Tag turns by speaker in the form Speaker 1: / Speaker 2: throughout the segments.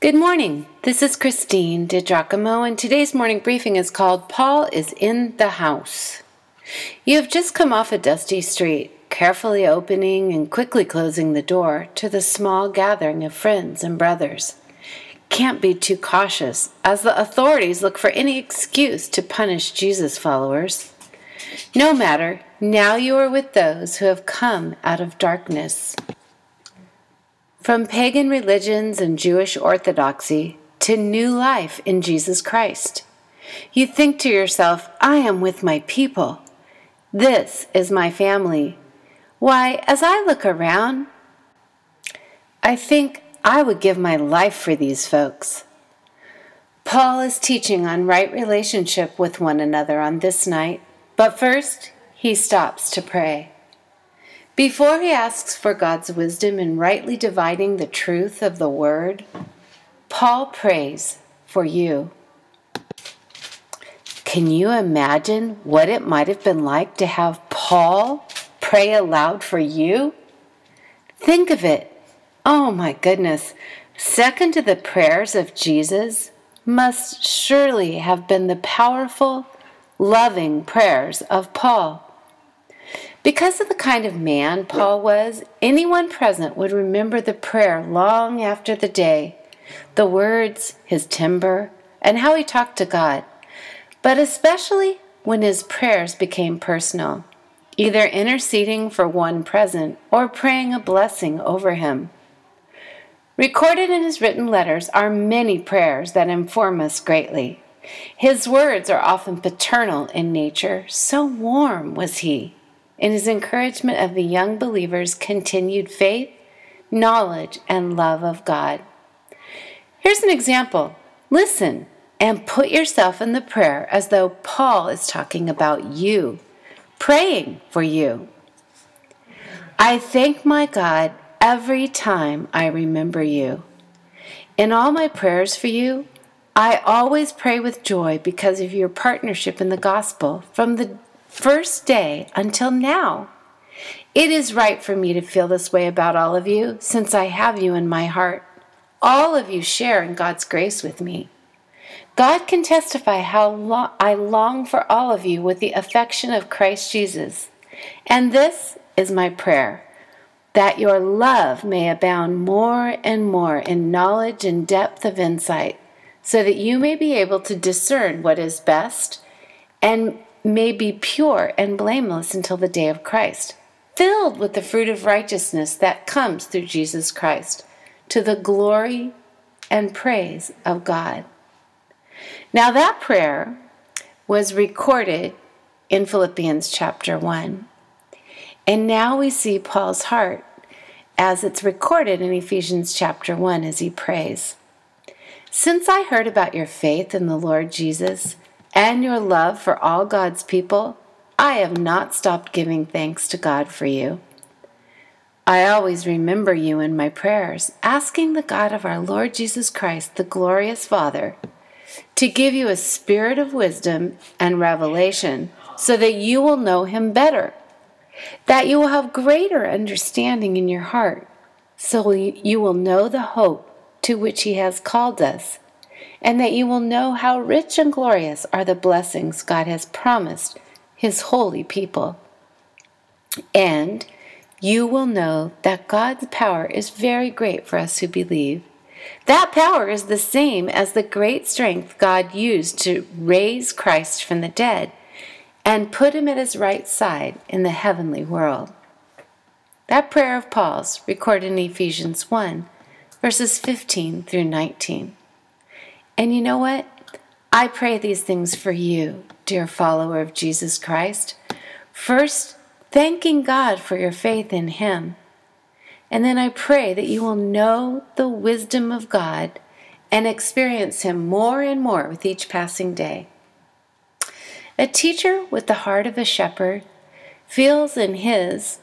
Speaker 1: Good morning. This is Christine DiGiacomo, and today's morning briefing is called Paul is in the House. You have just come off a dusty street, carefully opening and quickly closing the door to the small gathering of friends and brothers. Can't be too cautious, as the authorities look for any excuse to punish Jesus followers. No matter, now you are with those who have come out of darkness. From pagan religions and Jewish orthodoxy to new life in Jesus Christ. You think to yourself, I am with my people. This is my family. Why, as I look around, I think I would give my life for these folks. Paul is teaching on right relationship with one another on this night, but first he stops to pray. Before he asks for God's wisdom in rightly dividing the truth of the word, Paul prays for you. Can you imagine what it might have been like to have Paul pray aloud for you? Think of it. Oh my goodness. Second to the prayers of Jesus must surely have been the powerful, loving prayers of Paul. Because of the kind of man Paul was, anyone present would remember the prayer long after the day, the words, his timbre, and how he talked to God, but especially when his prayers became personal, either interceding for one present or praying a blessing over him. Recorded in his written letters are many prayers that inform us greatly. His words are often paternal in nature, so warm was he in his encouragement of the young believers' continued faith, knowledge, and love of God. Here's an example listen and put yourself in the prayer as though Paul is talking about you, praying for you. I thank my God every time I remember you. In all my prayers for you, I always pray with joy because of your partnership in the gospel from the first day until now. It is right for me to feel this way about all of you, since I have you in my heart. All of you share in God's grace with me. God can testify how lo- I long for all of you with the affection of Christ Jesus. And this is my prayer that your love may abound more and more in knowledge and depth of insight, so that you may be able to discern what is best and may be pure and blameless until the day of Christ, filled with the fruit of righteousness that comes through Jesus Christ, to the glory and praise of God. Now, that prayer was recorded in Philippians chapter 1. And now we see Paul's heart as it's recorded in Ephesians chapter 1 as he prays. Since I heard about your faith in the Lord Jesus, and your love for all God's people, I have not stopped giving thanks to God for you. I always remember you in my prayers, asking the God of our Lord Jesus Christ, the glorious Father, to give you a spirit of wisdom and revelation so that you will know him better, that you will have greater understanding in your heart, so you will know the hope to which he has called us and that you will know how rich and glorious are the blessings God has promised His holy people. And you will know that God's power is very great for us who believe. That power is the same as the great strength God used to raise Christ from the dead and put him at his right side in the heavenly world. That prayer of Paul's, recorded in Ephesians 1, verses 15 through 19. And you know what? I pray these things for you, dear follower of Jesus Christ. First, thanking God for your faith in Him. And then I pray that you will know the wisdom of God and experience Him more and more with each passing day. A teacher with the heart of a shepherd feels in his,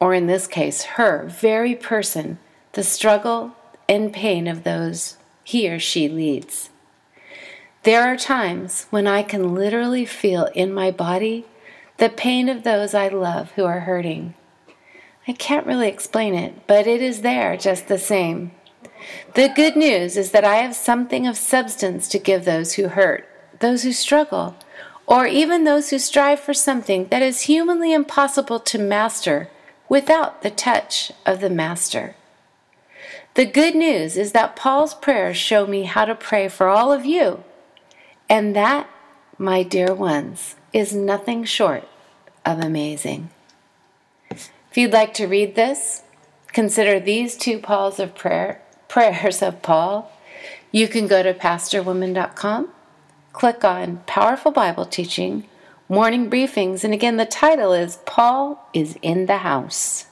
Speaker 1: or in this case, her very person, the struggle and pain of those he or she leads. There are times when I can literally feel in my body the pain of those I love who are hurting. I can't really explain it, but it is there just the same. The good news is that I have something of substance to give those who hurt, those who struggle, or even those who strive for something that is humanly impossible to master without the touch of the Master. The good news is that Paul's prayers show me how to pray for all of you, and that, my dear ones, is nothing short of amazing. If you'd like to read this, consider these two Pauls of prayer, prayers of Paul. You can go to pastorwoman.com, click on Powerful Bible Teaching, Morning Briefings, and again, the title is Paul is in the House.